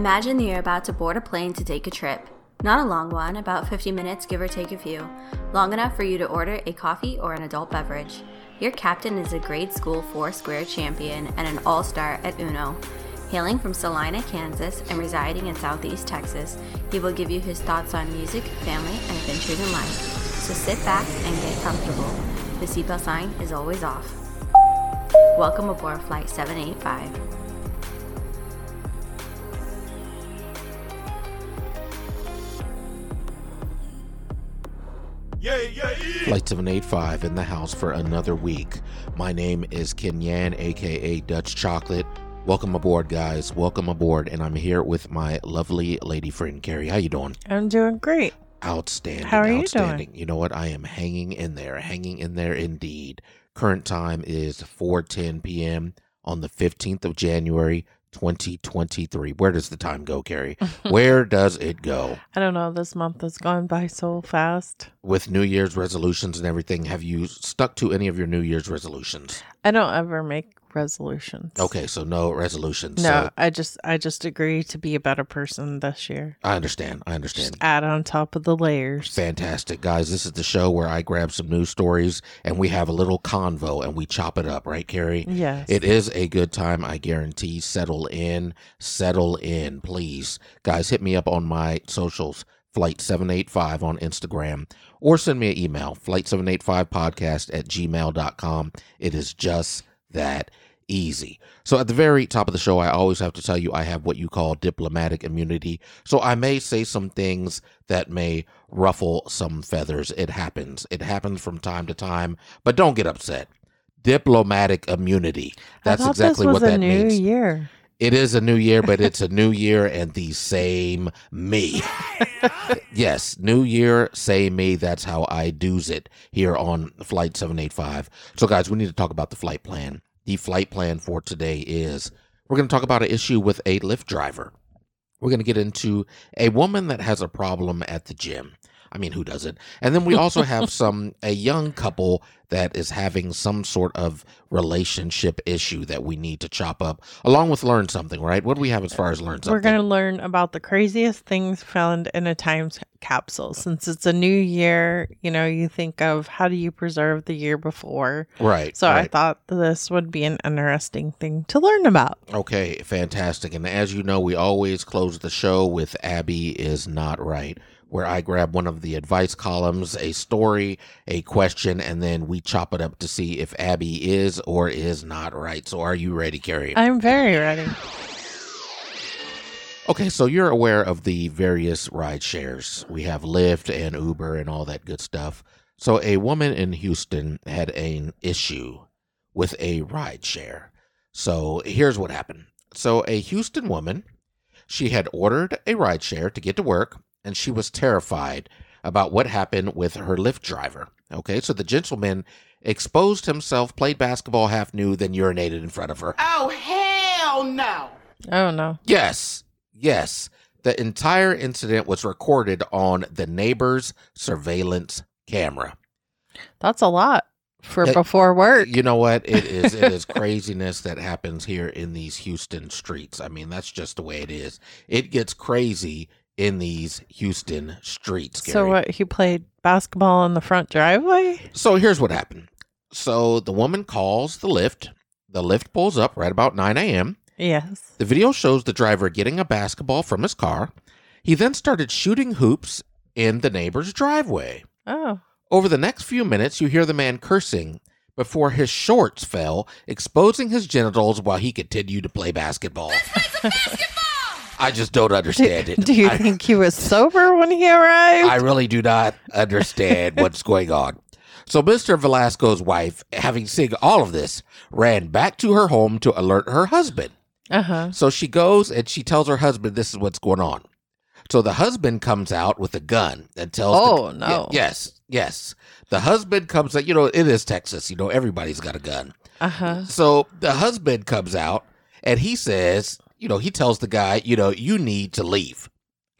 Imagine that you're about to board a plane to take a trip. Not a long one, about 50 minutes, give or take a few. Long enough for you to order a coffee or an adult beverage. Your captain is a grade school four square champion and an all star at Uno. Hailing from Salina, Kansas, and residing in Southeast Texas, he will give you his thoughts on music, family, and adventures in life. So sit back and get comfortable. The seatbelt sign is always off. Welcome aboard Flight 785. Flight 785 in the house for another week. My name is Kenan, aka Dutch Chocolate. Welcome aboard, guys. Welcome aboard, and I'm here with my lovely lady friend Carrie. How you doing? I'm doing great. Outstanding. How are you outstanding. You know what? I am hanging in there, hanging in there indeed. Current time is 4:10 p.m. on the 15th of January, 2023. Where does the time go, Carrie? Where does it go? I don't know. This month has gone by so fast. With New Year's resolutions and everything, have you stuck to any of your New Year's resolutions? I don't ever make resolutions. Okay, so no resolutions. No, So I just I just agree to be a better person this year. I understand. I Just understand. add on top of the layers. Fantastic, guys. This is the show where I grab some news stories and we have a little convo and we chop it up, right, Carrie? Yes. It is a good time, I guarantee. Settle in, settle in, please. Guys, hit me up on my socials, Flight785 on Instagram, or send me an email, flight785podcast at gmail.com. It is just that easy. So at the very top of the show, I always have to tell you I have what you call diplomatic immunity. So I may say some things that may ruffle some feathers. It happens. It happens from time to time, but don't get upset. Diplomatic immunity. That's exactly this was what a that new means. year. It is a new year, but it's a new year and the same me. yes, new year, same me. That's how I do's it here on Flight 785. So, guys, we need to talk about the flight plan. The flight plan for today is we're going to talk about an issue with a Lyft driver. We're going to get into a woman that has a problem at the gym. I mean, who doesn't? And then we also have some a young couple that is having some sort of relationship issue that we need to chop up, along with learn something. Right? What do we have as far as learn something? We're going to learn about the craziest things found in a time capsule. Since it's a new year, you know, you think of how do you preserve the year before. right. So I thought this would be an interesting thing to learn about. Okay, fantastic. And as you know, we always close the show with Abby is not right, where I grab one of the advice columns, a story, a question, and then we chop it up to see if Abby is or is not right. So are you ready, Carrie? I'm very ready. Okay, so you're aware of the various ride shares. We have Lyft and Uber and all that good stuff. So a woman in Houston had an issue with a ride share. So here's what happened. So a Houston woman, she had ordered a ride share to get to work and she was terrified about what happened with her Lyft driver. Okay, so the gentleman exposed himself, played basketball half nude, then urinated in front of her. Oh, hell no. Oh, no. Yes, yes. The entire incident was recorded on the neighbor's surveillance camera. That's a lot for Hey, before work. You know what? It is it is craziness that happens here in these Houston streets. I mean, that's just the way it is. It gets crazy in these Houston streets. So what? He played basketball in the front driveway. So here's what happened. So the woman calls the Lyft. The Lyft pulls up right about 9 a.m. Yes. The video shows the driver getting a basketball from his car. He then started shooting hoops in the neighbor's driveway. Oh. Over the next few minutes, you hear the man cursing before his shorts fell, exposing his genitals while he continued to play basketball. This is a basketball. I just don't Do, understand it. do you I, think he was sober when he arrived? I really do not understand what's going on. So, Mr. Velasco's wife, having seen all of this, ran back to her home to alert her husband. uh huh. So she goes and she tells her husband this is what's going on. So the husband comes out with a gun and tells Oh, the, no. Ye- yes, yes. The husband comes out, you know, it is Texas, you know, everybody's got a gun. Uh huh. So the husband comes out and he says, you know, he tells the guy, you know, you need to leave.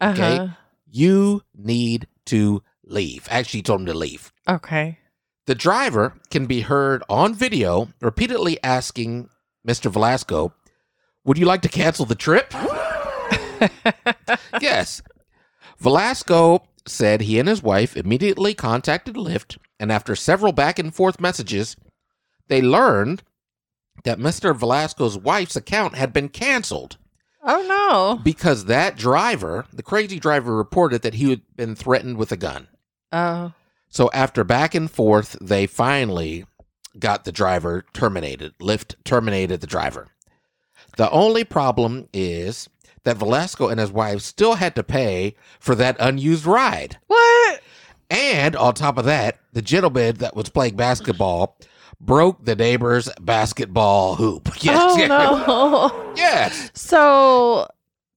Okay. huh. You need to leave. Actually, he told him to leave. Okay. The driver can be heard on video repeatedly asking Mr. Velasco, Would you like to cancel the trip? yes. Velasco said he and his wife immediately contacted Lyft, and after several back and forth messages, they learned that Mr. Velasco's wife's account had been canceled Oh no. because that driver, the crazy driver, reported that he had been threatened with a gun. Oh. So after back and forth, they finally got the driver terminated. Lyft terminated the driver. The only problem is that Velasco and his wife still had to pay for that unused ride. What? And on top of that, the gentleman that was playing basketball broke the neighbor's basketball hoop. Yes. Oh no. Yes. So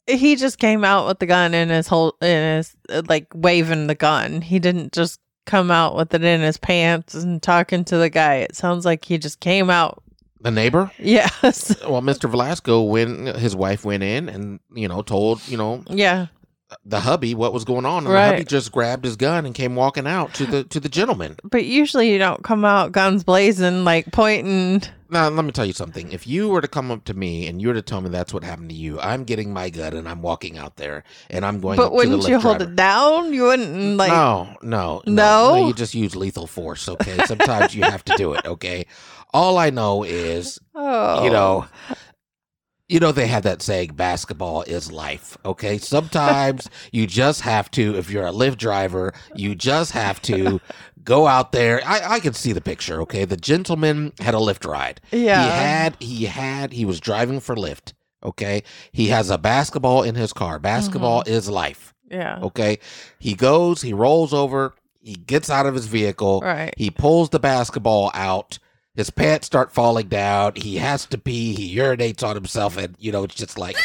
he just came out with the gun in his whole in his like waving the gun. He didn't just come out with it in his pants and talking to the guy. It sounds like he just came out. The neighbor? Yes. Well, Mr. Velasco, when his wife went in and, you know, told, you know, Yeah. The hubby what was going on, and Right. the hubby just grabbed his gun and came walking out to the to the gentleman. But usually you don't come out guns blazing, like pointing. Now, let me tell you something. If you were to come up to me and you were to tell me that's what happened to you, I'm getting my gun and I'm walking out there and I'm going. But wouldn't you hold driver. it down? You wouldn't like. no, no, No? no. You just use lethal force. Okay. Sometimes you have to do it. Okay. All I know is, Oh. you know, you know they have that saying, "Basketball is life." Okay. Sometimes you just have to. If you're a Lyft driver, you just have to go out there. I I can see the picture. Okay. The gentleman had a Lyft ride. Yeah. He had he had he was driving for Lyft. Okay. He has a basketball in his car. Basketball Mm-hmm. is life. Yeah. Okay. He goes, he rolls over, he gets out of his vehicle, Right. he pulls the basketball out. His pants start falling down. He has to pee. He urinates on himself, and you know it's just like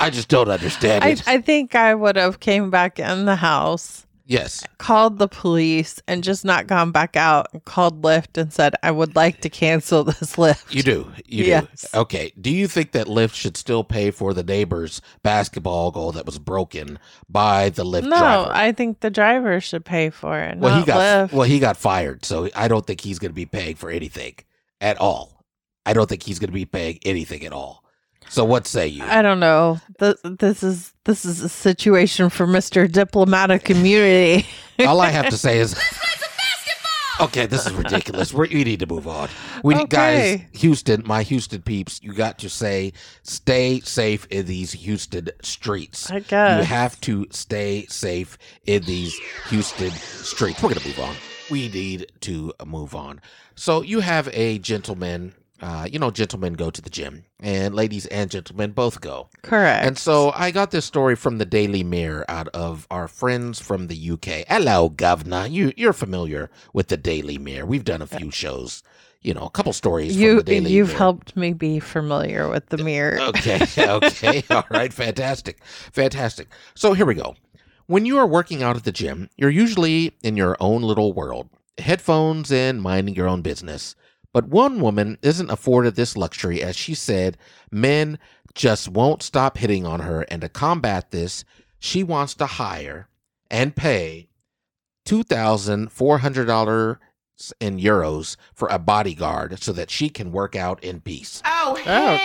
I just don't understand I, it. I think I would have came back in the house, yes, called the police, and just not gone back out and called Lyft and said I would like to cancel this Lyft. you do. You Yes. do. Okay. Do you think that Lyft should still pay for the neighbor's basketball goal that was broken by the Lyft No, driver? I think the driver should pay for it. well, he got Lyft. well, he got fired, so I don't think he's going to be paying for anything at all. I don't think he's going to be paying anything at all. So what say you? I don't know. Th- this is this is a situation for Mister Diplomatic Immunity. All I have to say is, okay, this is ridiculous. We're, we need to move on. We Okay. guys, Houston, my Houston peeps, you got to say, stay safe in these Houston streets. I guess. You have to stay safe in these Houston streets. We're gonna move on. We need to move on. So you have a gentleman. Uh, you know, gentlemen go to the gym, and ladies and gentlemen both go. Correct. And so I got this story from the Daily Mirror out of our friends from the UK. Hello, Governor. You you're familiar with the Daily Mirror. We've done a few shows, you know, a couple stories from you the Daily you've Mirror. helped me be familiar with the mirror. Okay, okay. All right, fantastic. Fantastic. So here we go. When you are working out at the gym, you're usually in your own little world, headphones and minding your own business. But one woman isn't afforded this luxury as she said men just won't stop hitting on her, and to combat this, she wants to hire and pay $2,400 in euros for a bodyguard so that she can work out in peace. Oh, Oh hell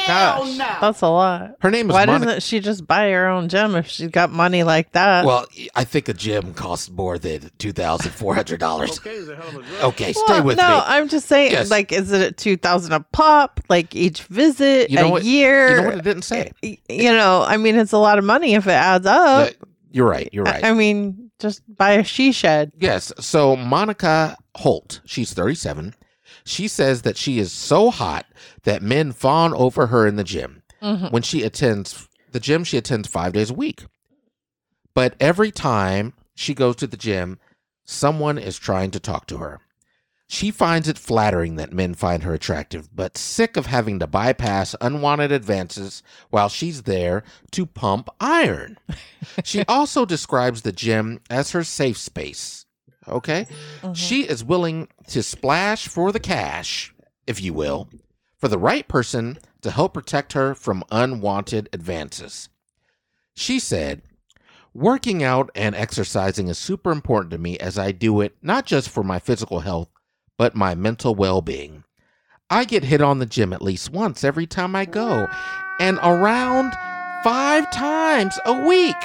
gosh, no. that's a lot. Her name is Why Monica. doesn't she just buy her own gym if she's got money like that? Well, I think a gym costs more than two thousand four hundred dollars. Okay, is a hell of a drug. Okay, stay with no, me. No, I'm just saying, Yes. like, is it two thousand a pop? Like each visit, You know a what- year? You know what it didn't say? Y- You know, I mean, it's a lot of money if it adds up. Yeah, you're right. You're right. I, I mean, just buy a she shed. yes. So Monica Holt, she's 37. She says that she is so hot that men fawn over her in the gym Mhm. when she attends the gym. She attends five days a week, but every time she goes to the gym, someone is trying to talk to her. She finds it flattering that men find her attractive, but sick of having to bypass unwanted advances while she's there to pump iron. she also describes the gym as her safe space. Okay? Mhm. She is willing to splash for the cash, if you will, for the right person to help protect her from unwanted advances. She said, Working out and exercising is super important to me as I do it not just for my physical health, but my mental well being. I get hit on the gym at least once every time I go, and around five times a week.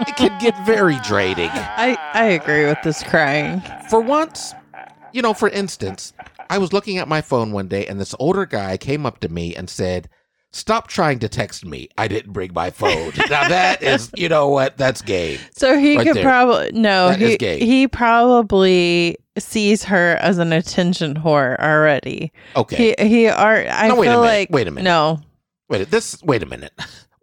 It can get very draining. I, I agree with this crying. For once, you know, for instance, I was looking at my phone one day and this older guy came up to me and said, Stop trying to text me. I didn't bring my phone. now that is, you know what? That's game. So he Right could there. probably no. That is he gay. he probably sees her as an attention whore already. Okay. He he are. I No, wait a feel minute, like wait a minute. No, wait, this wait a minute.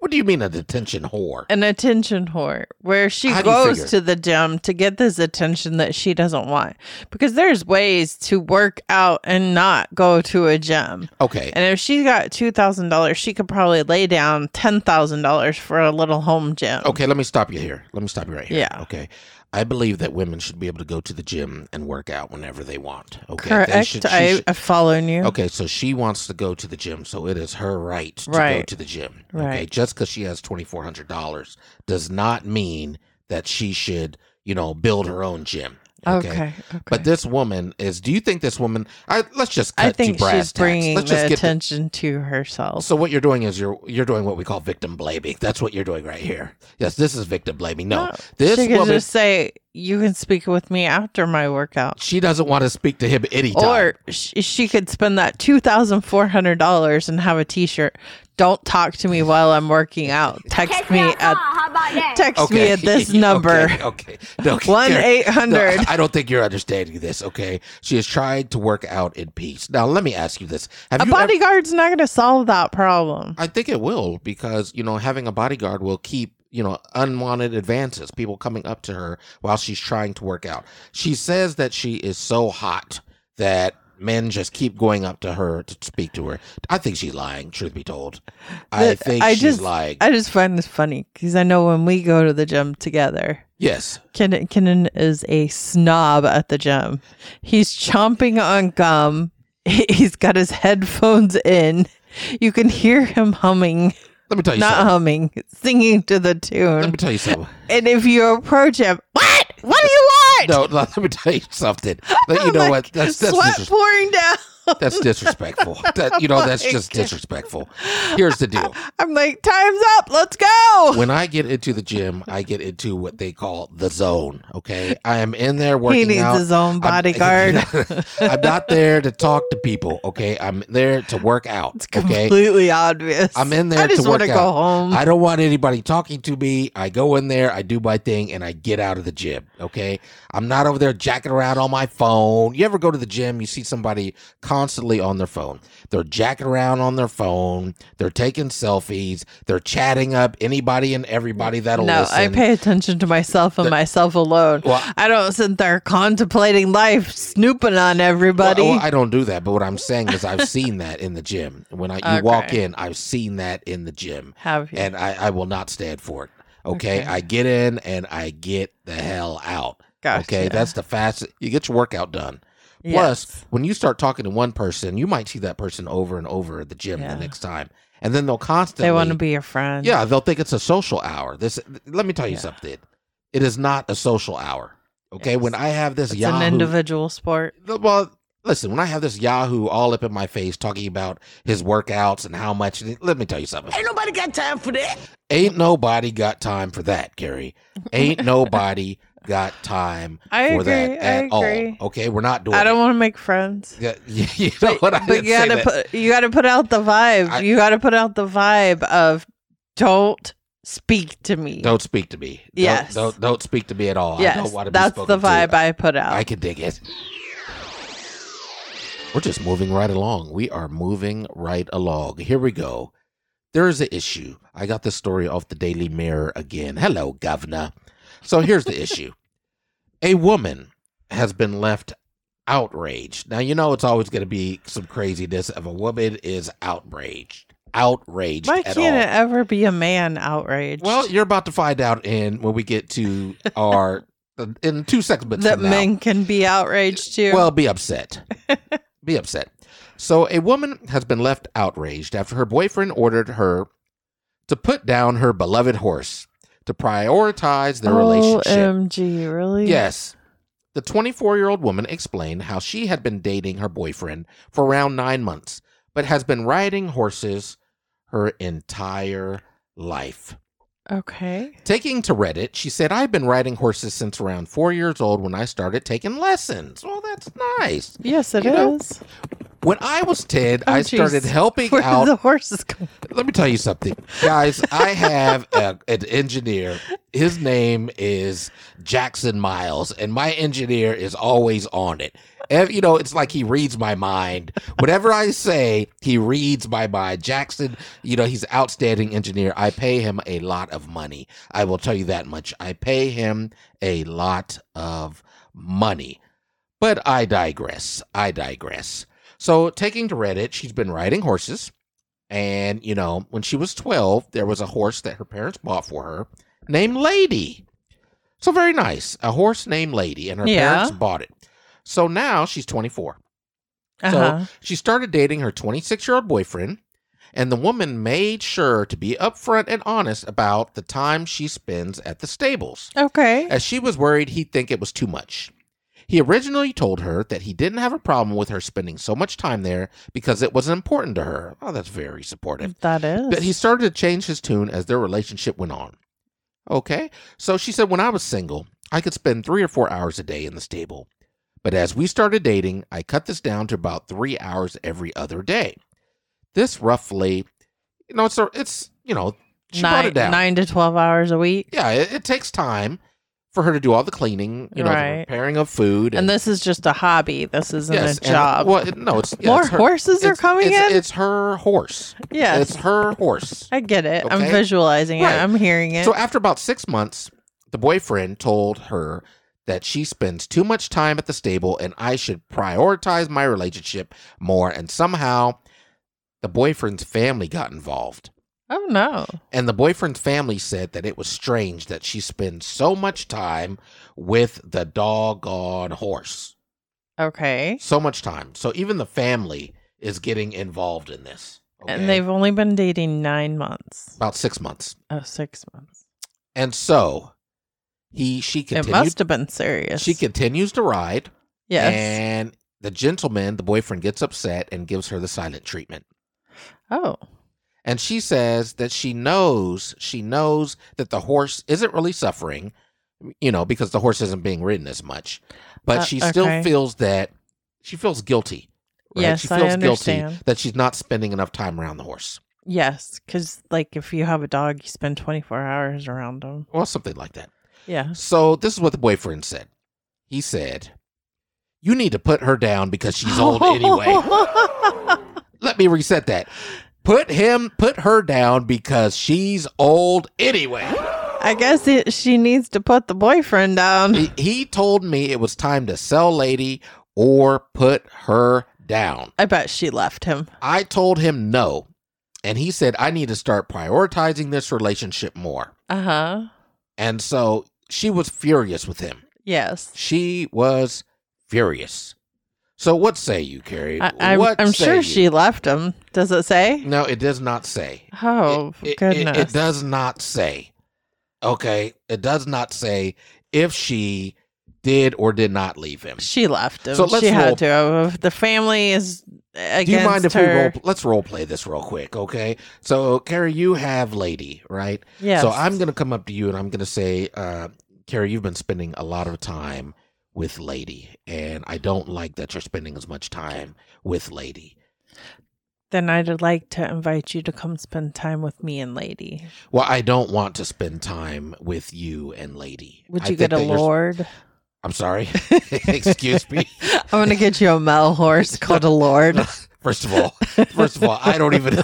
What do you mean a detention whore? an attention whore where she How goes to the gym to get this attention that she doesn't want. Because there's ways to work out and not go to a gym. Okay. And if she got two thousand dollars, she could probably lay down ten thousand dollars for a little home gym. Okay, let me stop you here. Let me stop you right here. Yeah. Okay. I believe that women should be able to go to the gym and work out whenever they want. Okay. They Correct. should- I, should- I following you. Okay, so she wants to go to the gym, so it is her right to go to the gym. Okay, Right. just because she has twenty four hundred dollars does not mean that she should, you know, build her own gym. Okay. Okay. okay. But this woman is. Do you think this woman? I let's just cut I think to brass she's bringing. Let's the just get the- attention to herself. so what you're doing is you're you're doing what we call victim blaming. That's what you're doing right here. Yes, this is victim blaming. No, this she woman just say, "You can speak with me after my workout," she doesn't want to speak to him anytime. or she, she could spend that two thousand four hundred dollars and have a T-shirt. Don't talk to me while I'm working out. Text me at text me at this number. Okay, okay. No, One eight hundred. I don't think you're understanding this. Okay, she is trying to work out in peace. Now, let me ask you this: Have A you? ever- bodyguard's not going to solve that problem. I think it will because you know having a bodyguard will keep you know unwanted advances, people coming up to her while she's trying to work out. She says that she is so hot that men just keep going up to her to speak to her. I think she's lying. Truth be told, I But think I she's just- lying. I just find this funny because I know when we go to the gym together, yes. Kenan, Kenan is a snob at the gym. He's chomping on gum. He- He's got his headphones in. You can hear him humming, Let me tell you not something. humming, singing to the tune. Let me tell you something. And if you approach him, what? What do you want? No, let me tell you something. Let you oh know Like, what that's that's sweat pouring down. That's disrespectful. That you know that's just disrespectful. Here's the deal. I'm like, time's up. Let's go. When I get into the gym, I get into what they call the zone. Okay, I am in there working. He needs out. his own I'm- bodyguard. I'm not there to talk to people. Okay, I'm there to work out. It's Okay, completely obvious. I'm in there I just to want work to go out. home. I don't want anybody talking to me. I go in there, I do my thing, and I get out of the gym. Okay. I'm not over there jacking around on my phone. You ever go to the gym, you see somebody constantly on their phone. They're jacking around on their phone. They're taking selfies. They're chatting up anybody and everybody that'll no, listen. I pay attention to myself and The- myself alone. Well, I don't sit there contemplating life, snooping on everybody. Well, well, I don't do that, but what I'm saying is I've seen that in the gym. When I you walk in, I've seen that in the gym. Have you? and I, I will not stand for it. Okay? Okay. I get in and I get the hell out. Gotcha. Okay, that's the fastest. You get your workout done. Plus, Yes. when you start talking to one person, you might see that person over and over at the gym Yeah. the next time, and then they'll constantly. they want to be your friend. Yeah, they'll think it's a social hour. This. Let me tell you Yeah. something. It is not a social hour. Okay, Yes. when I have this it's Yahoo, an individual sport. well, listen, when I have this Yahoo all up in my face talking about his workouts and how much, let me tell you something. Ain't nobody got time for that. Ain't nobody got time for that, Gary. Ain't nobody got time I for agree. that I at agree. all. Okay, we're not doing. I don't want to make friends. Yeah, you know what? I but you gotta put you gotta put out the vibe. I- you gotta put out the vibe of don't speak to me. Don't speak to me. Don't- Yes. Don't, don't speak to me at all. I yes, don't want to be that's spoken the vibe to. I put out. I can dig it. We're just moving right along. We are moving right along. Here we go. There is an issue. I got this story off the Daily Mirror again. Hello, governor. So here's the issue. A woman has been left outraged. Now you know it's always going to be some craziness if a woman is outraged. Outraged Why can't all. it ever be a man outraged? Well, you're about to find out in when we get to our uh, in two segments that now. men can be outraged too. Well, be upset. be upset. So, a woman has been left outraged after her boyfriend ordered her to put down her beloved horse to prioritize their relationship. OMG, really? Yes. The 24 year old woman explained how she had been dating her boyfriend for around nine months, but has been riding horses her entire life. Okay. Taking to Reddit, she said, I've been riding horses since around four years old when I started taking lessons. Well, that's nice. Yes, it is. You know, When I was 10, Oh, I started jeez. helping Where out the horses go? let me tell you something, guys. I have a, an engineer. His name is Jackson Miles, and my engineer is always on it. Ev- You know, it's like he reads my mind. Whatever I say, he reads my mind. Jackson, you know, he's an outstanding engineer. I pay him a lot of money. I will tell you that much. I pay him a lot of money. But I digress. I digress. So, taking to Reddit, she's been riding horses. And, you know, when she was 12, there was a horse that her parents bought for her named Lady. So, very nice. A horse named Lady, and her Yeah. parents bought it. So now she's 24. Uh-huh. So she started dating her 26 year old boyfriend, and the woman made sure to be upfront and honest about the time she spends at the stables, okay. as she was worried he'd think it was too much. He originally told her that he didn't have a problem with her spending so much time there because it wasn't important to her. Oh, that's very supportive. That is. But he started to change his tune as their relationship went on. Okay. So she said, when I was single, I could spend three or four hours a day in the stable. But as we started dating, I cut this down to about three hours every other day. This roughly, you know, it's, a, it's you know, she brought nine, it down. nine to 12 hours a week. Yeah, it, it takes time for her to do all the cleaning, you know, Right. the preparing of food. And this is just a hobby. This isn't yes, a and- job. well, no, it's yeah, More it's her- horses are coming it's, in? It's her horse. yes. It's her horse. I get it. I'm visualizing Right. it. I'm hearing it. So after about six months, the boyfriend told her that she spends too much time at the stable and I should prioritize my relationship more. And somehow the boyfriend's family got involved. Oh, no. And the boyfriend's family said that it was strange that she spends so much time with the doggone horse. Okay. So much time. So even the family is getting involved in this. okay? And they've only been dating nine months. about six months. Oh, six months. And so he she continued, It must have been serious. She continues to ride. Yes. And the gentleman, the boyfriend, gets upset and gives her the silent treatment. oh. And she says that she knows, she knows that the horse isn't really suffering, you know, because the horse isn't being ridden as much. But Uh, she still okay. feels that she feels guilty. Right? Yes, she I feels understand. guilty that she's not spending enough time around the horse. Yes. Because, like, if you have a dog, you spend 24 hours around them. Well, something like that. Yeah. So this is what the boyfriend said. He said, You need to put her down because she's old anyway. Let me reset that. Put him, put her down because she's old anyway. I guess it, she needs to put the boyfriend down. He, he told me it was time to sell lady or put her down. I bet she left him. I told him no. And he said, I need to start prioritizing this relationship more. Uh huh. And so she was furious with him. Yes. She was furious. So what say you, Carrie? I, I'm, what I'm say sure you? she left him. Does it say? No, it does not say. Oh, it, it- goodness. It, it does not say. Okay, it does not say if she did or did not leave him. She left him. So let's she roll- had to. If the family is against Do you mind if her. we role? Let's role play this real quick, okay? So, Carrie, you have lady, right? Yes. So I'm gonna come up to you and I'm gonna say, uh, Carrie, you've been spending a lot of time with lady, and I don't like that you're spending as much time with lady. Then I'd like to invite you to come spend time with me and Lady. Well, I don't want to spend time with you and lady. Would you think get a lord? I'm sorry. Excuse me. I'm gonna get you a Mel horse called a lord. First of all, first of all, I don't even.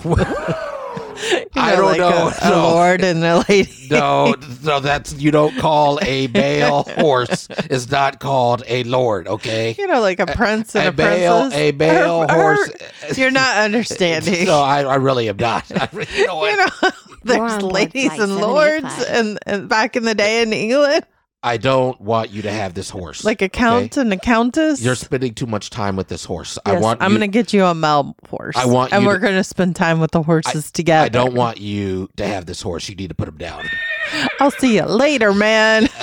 You I don't like know, A, a lord and a lady. no, no, that's you don't call a male horse is not called a lord. Okay, You know, like a prince and a, a male, princess. a male Her- her- horse. You're not understanding. No, I, I really am not. I you know what? you know, there's ladies flight and lords, and, and back in the day in England, I don't want you to have this horse. like a count and a countess. You're spending too much time with this horse. I want. I'm gonna get you a Mel horse. I want and we're to- gonna spend time with the horses together. I don't want you to have this horse. You need to put him down. I'll see you later, man.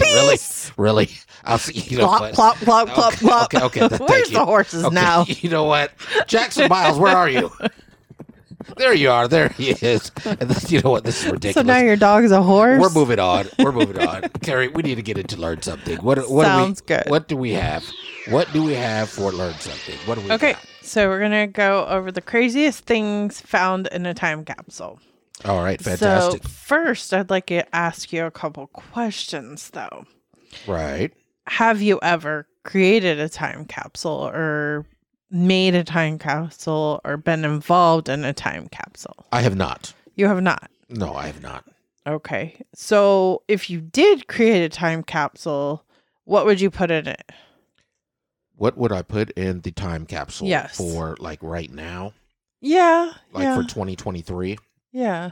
Really, Peace. really. I'll see. You know Plop, what? plop, plop, plop, Okay, plop. okay, okay, thank Where's you. the horses Okay, now? You know what? Jackson Miles, where are you? There you are. There he is. And this, you know what? This is ridiculous. So now your dog is a horse. We're moving on. We're moving on. Carrie, we need to get into learn something. What what Sounds do we, good. What do we have? What do we have for learn something? What do we Okay, got? so we're gonna go over the craziest things found in a time capsule. All right, fantastic. So first, I'd like to ask you a couple questions, though. right. Have you ever created a time capsule, or made a time capsule, or been involved in a time capsule? I have not. You have not. No, I have not. Okay, so if you did create a time capsule, what would you put in it? What would I put in the time capsule Yes. for like right now? Yeah, Like yeah, for 2023? yeah.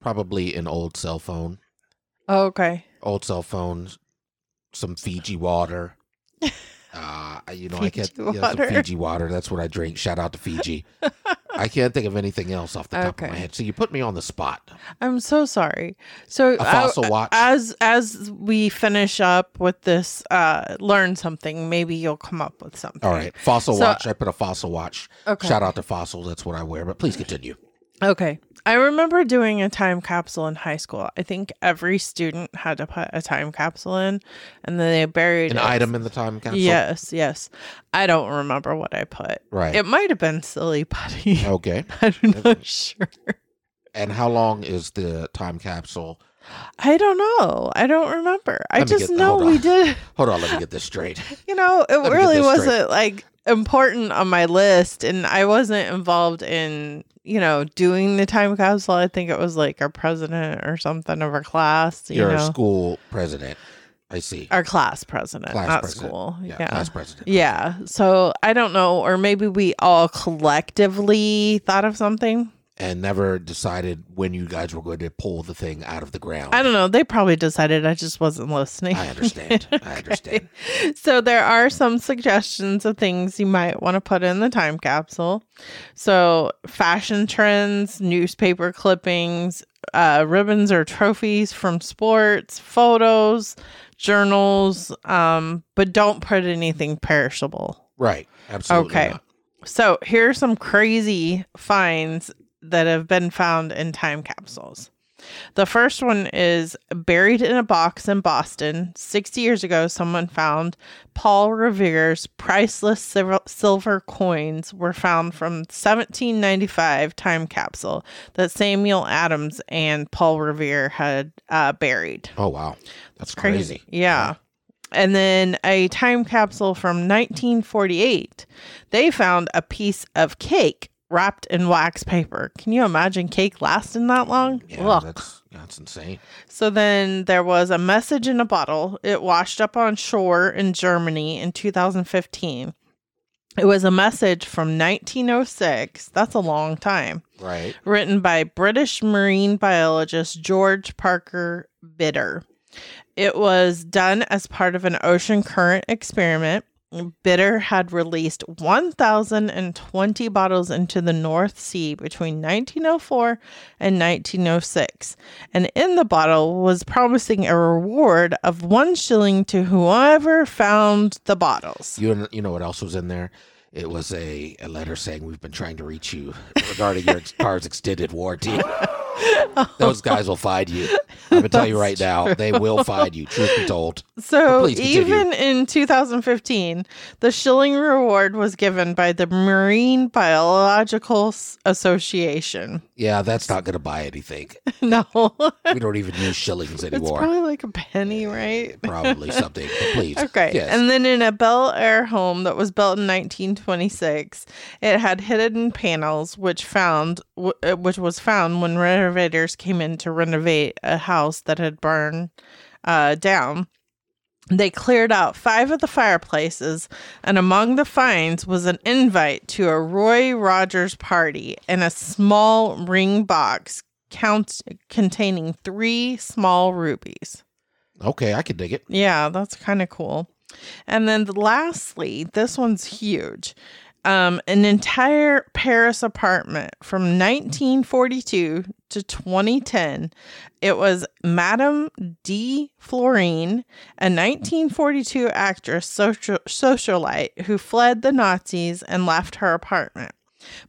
Probably an old cell phone. Oh, okay. Old cell phones, some Fiji water. Uh, you know, I can't. Fiji some water. Fiji water. That's what I drink. Shout out to Fiji. I can't think of anything else off the top of my head. So you put me on the spot. I'm so sorry. So fossil I- watch. As as we finish up with this, uh, learn something. Maybe you'll come up with something. All right, fossil So- watch. I put a fossil watch. Okay. Shout out to fossils. That's what I wear. But please continue. Okay. I remember doing a time capsule in high school. I think every student had to put a time capsule in, and then they buried An it. item in the time capsule. Yes, yes. I don't remember what I put. Right. It might have been silly putty. Okay. I'm not sure. And how long is the time capsule? I don't know. I don't remember. I Let just get- know we did. Hold on, let me get this straight. You know, it get really wasn't like important on my list, and I wasn't involved in you know doing the time capsule. I think it was like our president or something of our class. You You're a school president. I see. our class president, Class not president. school. Yeah, Yeah. class president. Yeah. So I don't know, or maybe we all collectively thought of something. And never decided when you guys were going to pull the thing out of the ground. I don't know. They probably decided I just wasn't listening. I understand. I understand. so there are some suggestions of things you might want to put in the time capsule. So fashion trends, newspaper clippings, uh, ribbons or trophies from sports, photos, journals, um, but don't put anything perishable. Right. Absolutely. Okay. not. So here are some crazy finds that have been found in time capsules. The first one is buried in a box in Boston. 60 years ago, someone found Paul Revere's priceless silver, coins were found from 1795 time capsule that Samuel Adams and Paul Revere had uh, buried. Oh wow, that's crazy. Yeah. And then a time capsule from 1948. They found a piece of cake wrapped in wax paper. Can you imagine cake lasting that long? Yeah, Look. that's that's insane. So then there was a message in a bottle. It washed up on shore in Germany in 2015. It was a message from 1906. That's a long time. Right. Written by British marine biologist George Parker Bidder. It was done as part of an ocean current experiment. Bidder had released 1,020 bottles into the North Sea between 1904 and 1906. And in the bottle was promising a reward of one shilling to whoever found the bottles. You you know what else was in there? It was a, a letter saying we've been trying to reach you regarding your car's extended warranty. Those guys will find you. I'm gonna tell you right now, they will find you. Truth be told. So even in 2015, the shilling reward was given by the Marine Biological Association. Yeah, that's not gonna buy anything. no, We don't even use shillings anymore. it's probably like a penny, right? Probably something. Please. Okay. Yes. And then in a Bel Air home that was built in 1926, it had hidden panels which found uh, which was found when renovators came in to renovate a house that had burned uh, down. They cleared out five of the fireplaces, and among the finds was an invite to a Roy Rogers party and a small ring box count containing three small rubies. okay, I could dig it. Yeah, that's kind of cool. And then lastly, this one's huge. Um, an entire Paris apartment from 1942 to 2010. It was Madame de Florian, a 1942 actress social, socialite who fled the Nazis and left her apartment.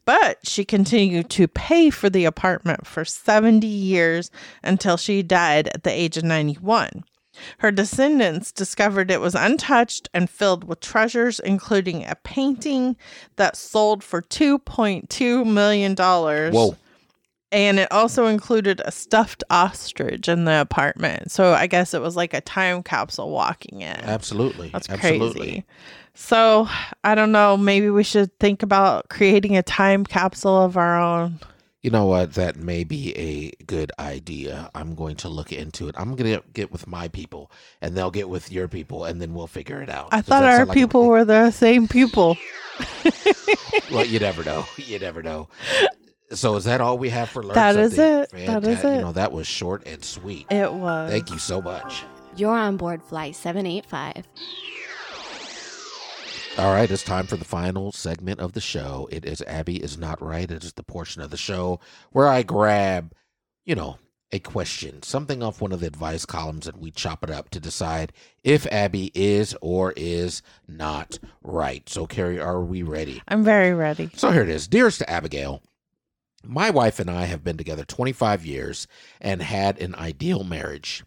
But she continued to pay for the apartment for 70 years until she died at the age of 91. Her descendants discovered it was untouched and filled with treasures, including a painting that sold for $2.2 million. Whoa. And it also included a stuffed ostrich in the apartment. So I guess it was like a time capsule walking in. Absolutely. That's Absolutely. crazy. So I don't know. Maybe we should think about creating a time capsule of our own. You know what? That may be a good idea. I'm going to look into it. I'm going to get with my people, and they'll get with your people, and then we'll figure it out. I Does thought our sound like a- people were the same people. Well, you never know. You never know. So is that all we have for learn That is something? it. That is Fanta- You know that was short and sweet. It was. Thank you so much. You're on board flight 785. All right, it's time for the final segment of the show. It is Abby is not right. It is the portion of the show where I grab, you know, a question, something off one of the advice columns, and we chop it up to decide if Abby is or is not right. So, Carrie, are we ready? I'm very ready. So here it is. Dearest to Abigail, my wife and I have been together 25 years and had an ideal marriage.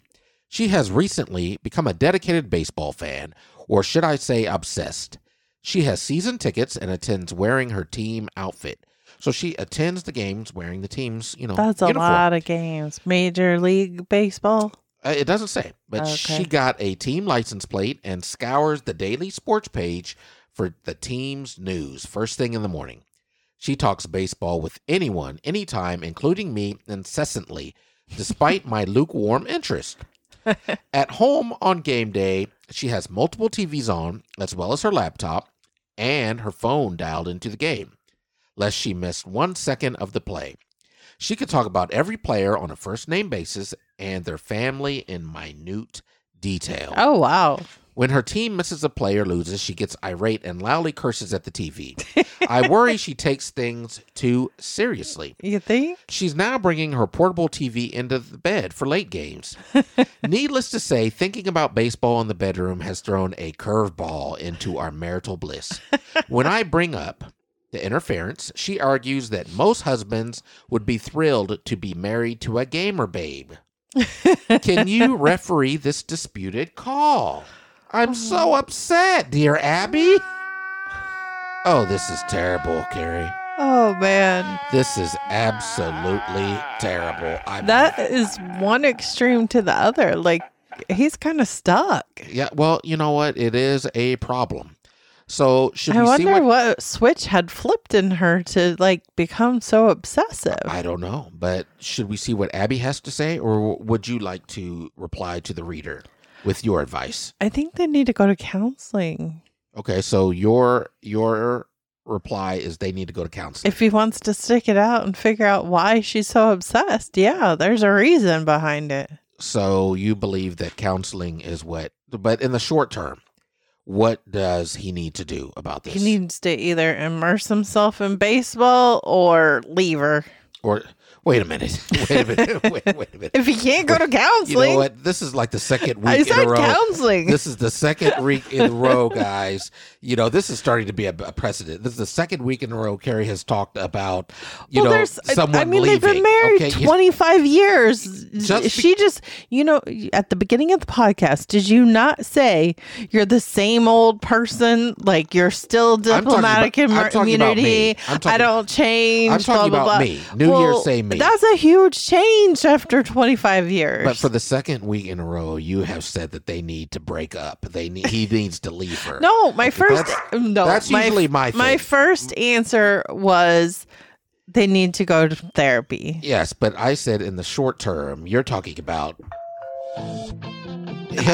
She has recently become a dedicated baseball fan, or should I say obsessed. She has season tickets and attends wearing her team outfit. So she attends the games wearing the team's, you know, That's a uniform. lot of games. Major League Baseball. Uh, it doesn't say, but Okay. she got a team license plate and scours the daily sports page for the team's news first thing in the morning. She talks baseball with anyone, anytime, including me, incessantly, despite my lukewarm interest. At home on game day, she has multiple TVs on, as well as her laptop and her phone dialed into the game, lest she missed one second of the play. She could talk about every player on a first name basis and their family in minute detail. Oh, wow. When her team misses a player or loses, she gets irate and loudly curses at the TV. I worry she takes things too seriously. You think? She's now bringing her portable TV into the bed for late games. Needless to say, thinking about baseball in the bedroom has thrown a curveball into our marital bliss. When I bring up the interference, she argues that most husbands would be thrilled to be married to a gamer babe. Can you referee this disputed call? I'm so hmm. upset, dear Abby. Oh, this is terrible, Carrie. Oh, man. This is absolutely terrible. I That is one extreme to the other. Like, he's kind of stuck. yeah. Well, you know what? It is a problem. So should I we see wonder what? what... switch had flipped in her to like become so obsessive. I don't know, but should we see what Abby has to say, or would you like to reply to the reader with your advice? I think they need to go to counseling. Okay, so your your reply is they need to go to counseling. If he wants to stick it out and figure out why she's so obsessed, yeah, there's a reason behind it. so you believe that counseling is what, but in the short term, what does he need to do about this? He needs to either immerse himself in baseball or leave her. Or wait a minute, wait a minute, wait, wait a minute. If he can't go to counseling, You know what? This is like the second week I in a row. counseling. This is the second week in a row, guys. You know, this is starting to be a, a precedent. This is the second week in a row Carrie has talked about, you well, know, someone I mean, leaving. they've been married okay? 25 years. Just be- she just, you know, at the beginning of the podcast, did you not say you're the same old person? Like you're still diplomatic about- in I'm talking about me. immunity. I'm I don't change. I'm talking blah, blah, about blah. me. New Say me. That's a huge change after 25 years. But for the second week in a row, you have said that they need to break up. They need he needs to leave her. No, my first That's- no. that's my, usually my my first answer was they need to go to therapy. Yes, but I said in the short term, you're talking about him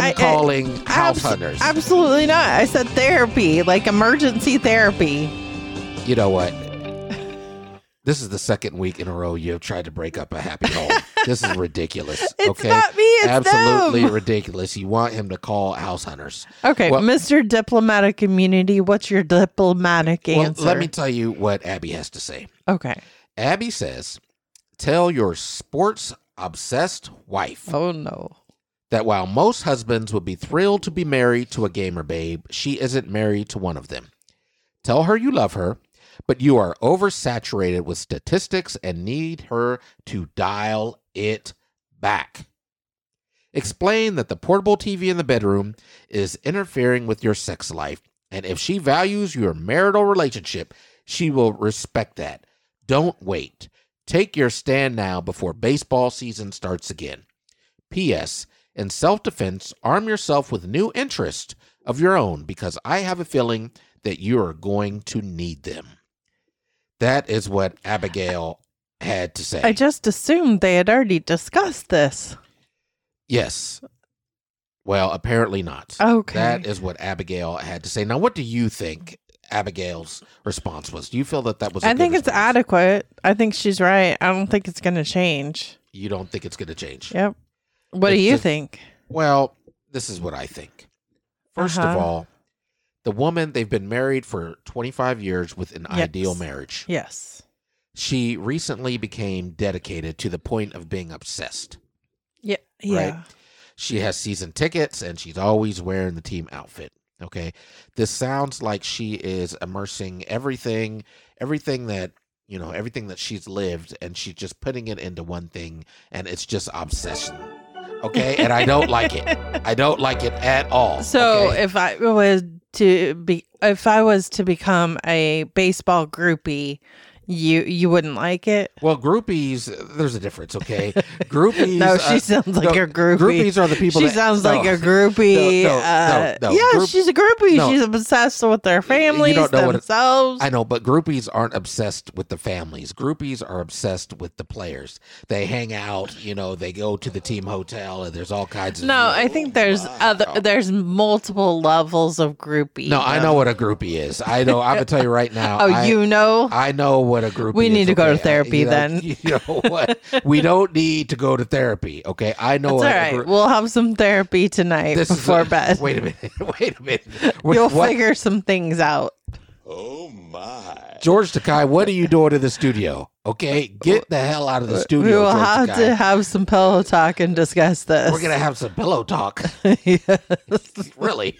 I- I- calling house Abs- hunters. Absolutely not. I said therapy, like emergency therapy. you know what? This is the second week in a row you have tried to break up a happy home. this is ridiculous. It's okay, not me, it's absolutely them. ridiculous. You want him to call house hunters. Okay, Well- Mr. Diplomatic Immunity, what's your diplomatic Well, answer? let me tell you what Abby has to say. okay. Abby says, "Tell your sports obsessed wife Oh no. that while most husbands would be thrilled to be married to a gamer babe, she isn't married to one of them. Tell her you love her, but you are oversaturated with statistics and need her to dial it back. Explain that the portable TV in the bedroom is interfering with your sex life, and if she values your marital relationship, she will respect that. Don't wait. Take your stand now before baseball season starts again. P.S. In self defense, arm yourself with new interests of your own because I have a feeling that you are going to need them. That is what Abigail had to say. I just assumed they had already discussed this. yes. Well, apparently not. Okay. That is what Abigail had to say. Now, what do you think Abigail's response was? Do you feel that that was? I I think it's adequate. I think she's right. I don't think it's going to change. You don't think it's going to change? Yep. What do you just- think? Well, this is what I think. 1st of Uh-huh. all, the woman they've been married for 25 years with an Yes. ideal marriage. Yes. She recently became dedicated to the point of being obsessed. Yeah. Yeah. She has season tickets and she's always wearing the team outfit. Okay. This sounds like she is immersing everything, everything that, you know, everything that she's lived and she's just putting it into one thing and it's just obsession. Okay. And I don't like it. I don't like it at all. So okay? if I was to be, if I was to become a baseball groupie, you you wouldn't like it. well, groupies, there's a difference. Okay. Groupies. no, she uh, sounds like no, a groupie. Groupies are the people she that sounds no. like a groupie. No, uh. Yeah, Group- she's a groupie. She's obsessed with their families, what it- themselves. I know, but groupies aren't obsessed with the families. Groupies are obsessed with the players. They hang out, you know, they go to the team hotel and there's all kinds of no, I think there's other. There's multiple levels of groupie. No, I know what a groupie is. I know I'm gonna tell you right now. Oh, I, you know. I know what a groupie We is, need to go to okay? I- therapy you know- then. You know what? we don't need to go to therapy, okay? I know It's all what a right. grou- We'll have some therapy tonight this is before a- bed. Wait a minute. Wait a minute. What- You'll what- figure some things out. Oh my. George Takei, what are you doing in the studio? Okay, get the hell out of the studio. we will George have Takei. to have some pillow talk and discuss this. We're gonna have some pillow talk. really,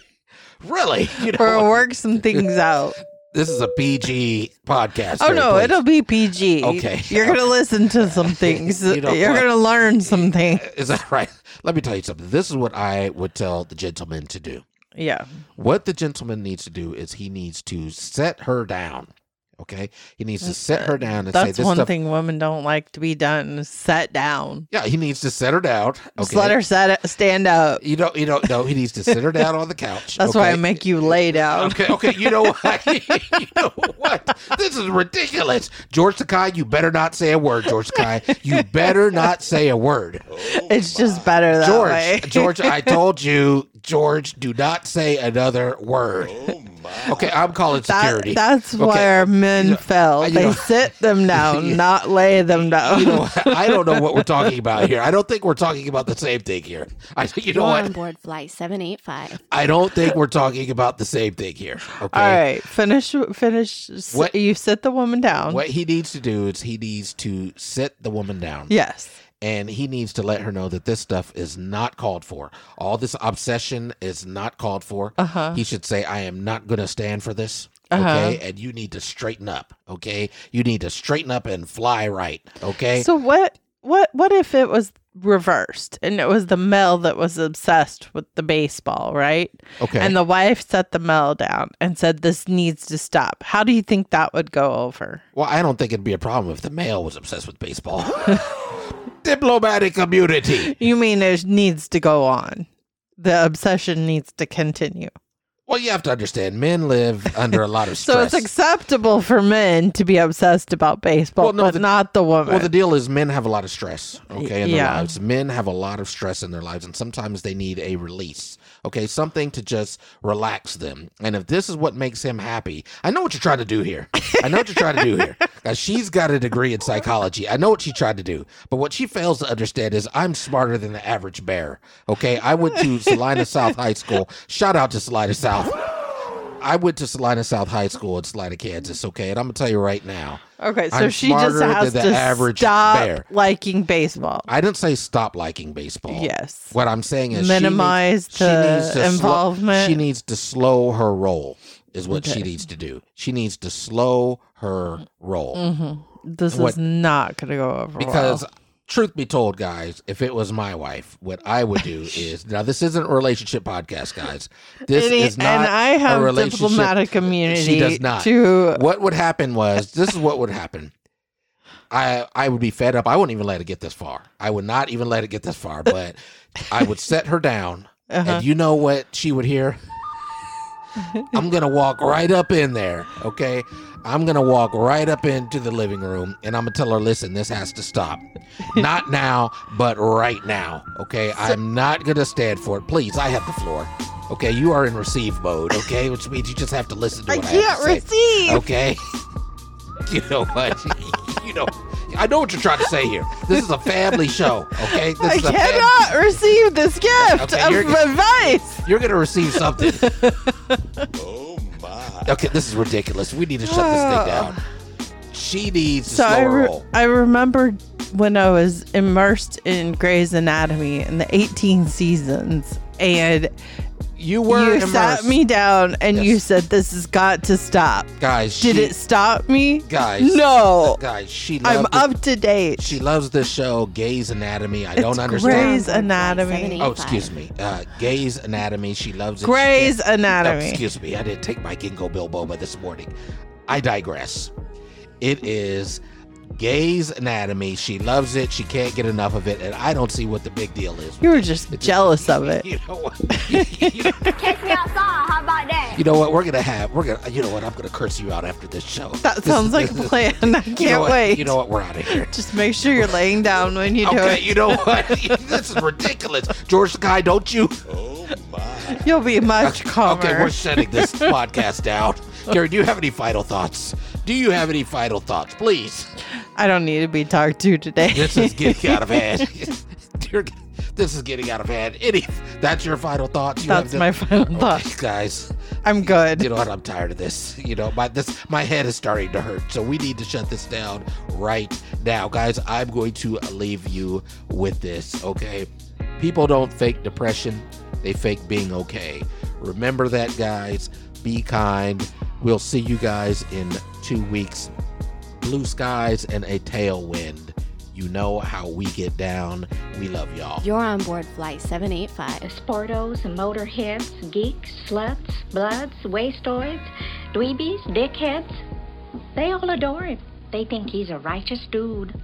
really. You know, or work some things out. This is a PG podcast. Oh no, please. it'll be PG. Okay. You're gonna listen to some things. You you know are gonna learn some things. Is that right? Let me tell you something. This is what I would tell the gentleman to do. Yeah. What the gentleman needs to do is he needs to set her down. Okay, he needs to set her down and say That's this one stuff. thing women don't like to be done. Set down. Yeah, he needs to set her down. Just Okay, let her set stand up. You don't. You don't. No, he needs to sit her down on the couch. That's why I make you lay down. Okay, okay. You know what? you know what? This is ridiculous. George Takei, you better not say a word, George Takei. You better not say a word. It's just oh, better that George, way. George, I told you, George, do not say another word. Oh, Okay, I'm calling That- security. that's Okay. why our men You know, fell. you They know- sit them down, not lay them down. you know, I don't know what we're talking about here. I don't think we're talking about the same thing here. I, you know You're on what? board flight 785. I don't think we're talking about the same thing here. Okay. All right, finish. Finish. What- you sit the woman down. What he needs to do is he needs to sit the woman down. Yes. And he needs to let her know that this stuff is not called for. All this obsession is not called for. Uh-huh. He should say, I am not going to stand for this. Uh-huh. Okay. And you need to straighten up. Okay. You need to straighten up and fly right. Okay. So what? What? What if it was reversed and it was the male that was obsessed with the baseball, right? okay. And the wife set the male down and said, "This needs to stop." How do you think that would go over? well, I don't think it'd be a problem if the male was obsessed with baseball. Diplomatic community. You mean it needs to go on? The obsession needs to continue. Well, you have to understand, men live under a lot of stress. So it's acceptable for men to be obsessed about baseball, Well, no, but the- not the woman. Well, the deal is men have a lot of stress, okay, in their yeah. lives. Men have a lot of stress in their lives, and sometimes they need a release, okay, something to just relax them. And if this is what makes him happy, I know what you're trying to do here. I know what you're trying to do here. Now, she's got a degree in psychology. I know what she tried to do, but what she fails to understand is I'm smarter than the average bear, okay? I went to Salina South High School. Shout out to Salina South. I went to Salina South High School in Salina, Kansas, okay? And I'm to tell you right now, okay, so I'm she just has to average stop bear. liking baseball. I didn't say stop liking baseball. Yes. What I'm saying is Minimize she needs, she the needs to slow- involvement. she needs to slow her roll. is what she needs to do. She needs to slow her roll. hmm This What- is not going to go over Because well. Truth be told, guys, if it was my wife, what I would do is now this isn't a relationship podcast, guys. This and, is not and I a have relationship. diplomatic immunity. She does not. To What would happen was this is what would happen. I I would be fed up. I wouldn't even let it get this far. I would not even let it get this far. But I would set her down, Uh-huh. and you know what she would hear? I'm gonna walk right up in there. Okay, I'm gonna walk right up into the living room, and I'm gonna tell her, "Listen, this has to stop. Not now, but right now. Okay, I'm not gonna stand for it. Please, I have the floor. Okay, you are in receive mode. Okay, which means you just have to listen to I what I, have can't to say. receive. Okay. You know what? you know, I know what you're trying to say here. This is a family show. Okay, this I is a cannot receive this gift Okay, of you're- advice. You're gonna receive something. Okay, this is ridiculous. We need to shut this thing down. Oh. She needs to So slow I, her re- roll. I remember when I was immersed in Grey's Anatomy in the 18 seasons, and You were you immersed. sat me down and you said, "This has got to stop." guys. Did she, it stop me? guys? No. guys. She I'm up to date. She loves the show, Gays Anatomy. I don't understand. Grey's You're on board Anatomy. Oh, excuse me. Uh, Gays Anatomy. She loves it. She Grey's Anatomy. Oh, excuse me. I didn't take my Ginkgo Biloba this morning. I digress. It is Gays Anatomy. She loves it. She can't get enough of it, and I don't see what the big deal is. You were just jealous of it. You know what? you, know, Catch me outside. How about that? you know what? We're gonna have. We're gonna. You know what? I'm gonna curse you out after this show. That This sounds is- like a this is- plan. I can't you know wait. You know what? We're out of here. Just make sure you're laying down when you do Okay, it. you know what? this is ridiculous. George Sky, don't you? Oh my. You'll be much calmer. Okay, we're shutting this podcast down. Gary, do you have any final thoughts? Do you have any final thoughts, please? I don't need to be talked to today. This is getting out of hand. This is getting out of hand. Any, that's your final thoughts. You That's my final Okay, thought. guys. I'm good. You know what? I'm tired of this. You know, my this my head is starting to hurt. So we need to shut this down right now, guys. I'm going to leave you with this. Okay, people don't fake depression; they fake being okay. Remember that, guys. Be kind. We'll see you guys in two weeks. Blue skies and a tailwind. You know how we get down. We love y'all. You're on board flight 785. Sportos, motorheads, geeks, sluts, bloods, wastoids, dweebies, dickheads. They all adore him. They think he's a righteous dude.